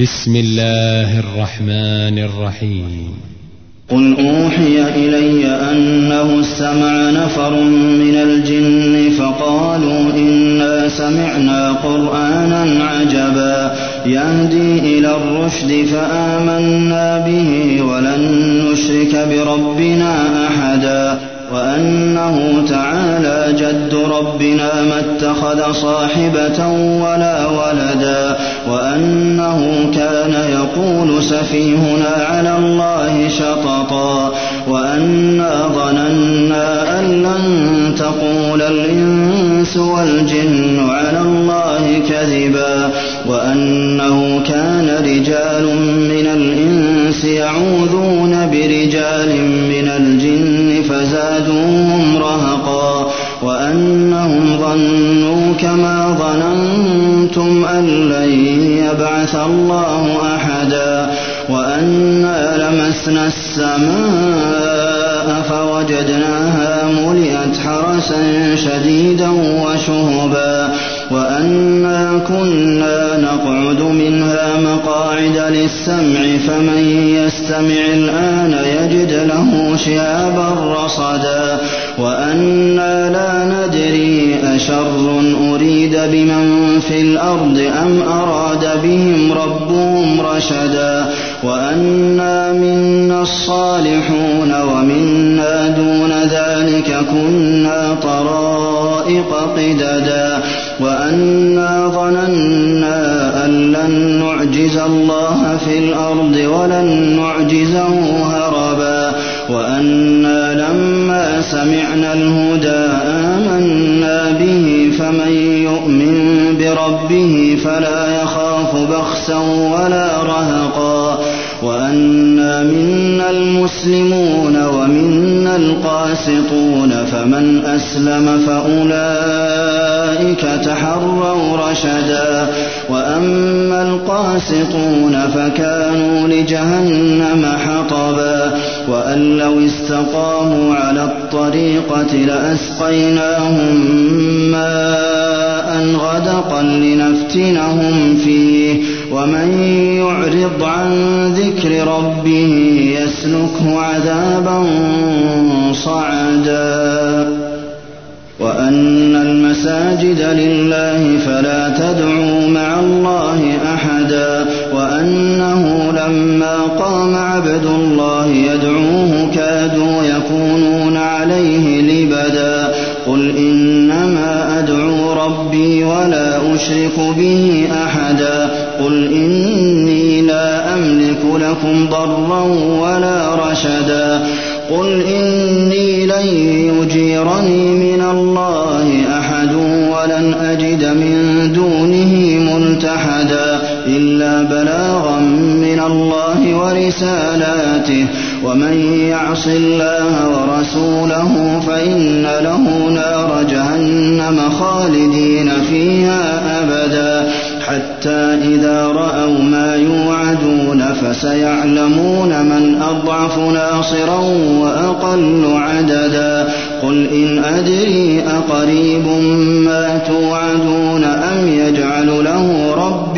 بسم الله الرحمن الرحيم. قل أوحي إلي أنه استمع نفر من الجن فقالوا إنا سمعنا قرآنا عجبا. يهدي إلى الرشد فآمنا به ولن نشرك بربنا أحدا. وأنه تعالى جد ربنا ما اتخذ صاحبة ولا ولدا سفيهنا على الله شططا وأنا ظننا أن لن تقول الإنس والجن على الله كذبا وأنه كان رجال من الإنس يعوذون برجال من الجن فزادوهم رهقا وأنهم ظنوا كما ظننتم أن لن يبعث الله أحدا وأنا لمسنا السماء فوجدناها ملئت حرسا شديدا وشهبا وأنا كنا نقعد منها مقاعد للسمع فمن يستمع الآن يجد له شهابا رصدا وأنا لا أشر أريد بمن في الأرض أم أراد بهم ربهم رشدا وأنا منا الصالحون ومنا دون ذلك كنا طرائق قددا وأنا ظننا أن لن نعجز الله في الأرض ولن نعجزه هربا وأنا سمعنا الهدى آمنا به فمن يؤمن بربه فلا يخاف بخسا ولا رهقا. وأنا منا المسلمون ومنا القاسطون فمن أسلم فأولئك تحروا رشدا. وأما القاسطون فكانوا لجهنم حطبا. وأن لو استقاموا على الطريقة لأسقيناهم ماء غدقا لنفتنهم فيه ومن يعرض عن ذكر ربه يسلكه عذابا صعدا. وأن المساجد لله فلا تدعوا وأنه لما قام عبد الله يدعوه كادوا يكونون عليه لبدا قل إنما أدعو ربي ولا أشرك به أحدا قل إني لا أملك لكم ضرا ولا رشدا قل إني لن يجيرني الله ورسالاته. ومن يعص الله ورسوله فإن له نار جهنم خالدين فيها أبدا. حتى إذا رأوا ما يوعدون فسيعلمون من أضعف ناصرا وأقل عددا. قل إن أدري أقريب ما توعدون أم يجعل له ربي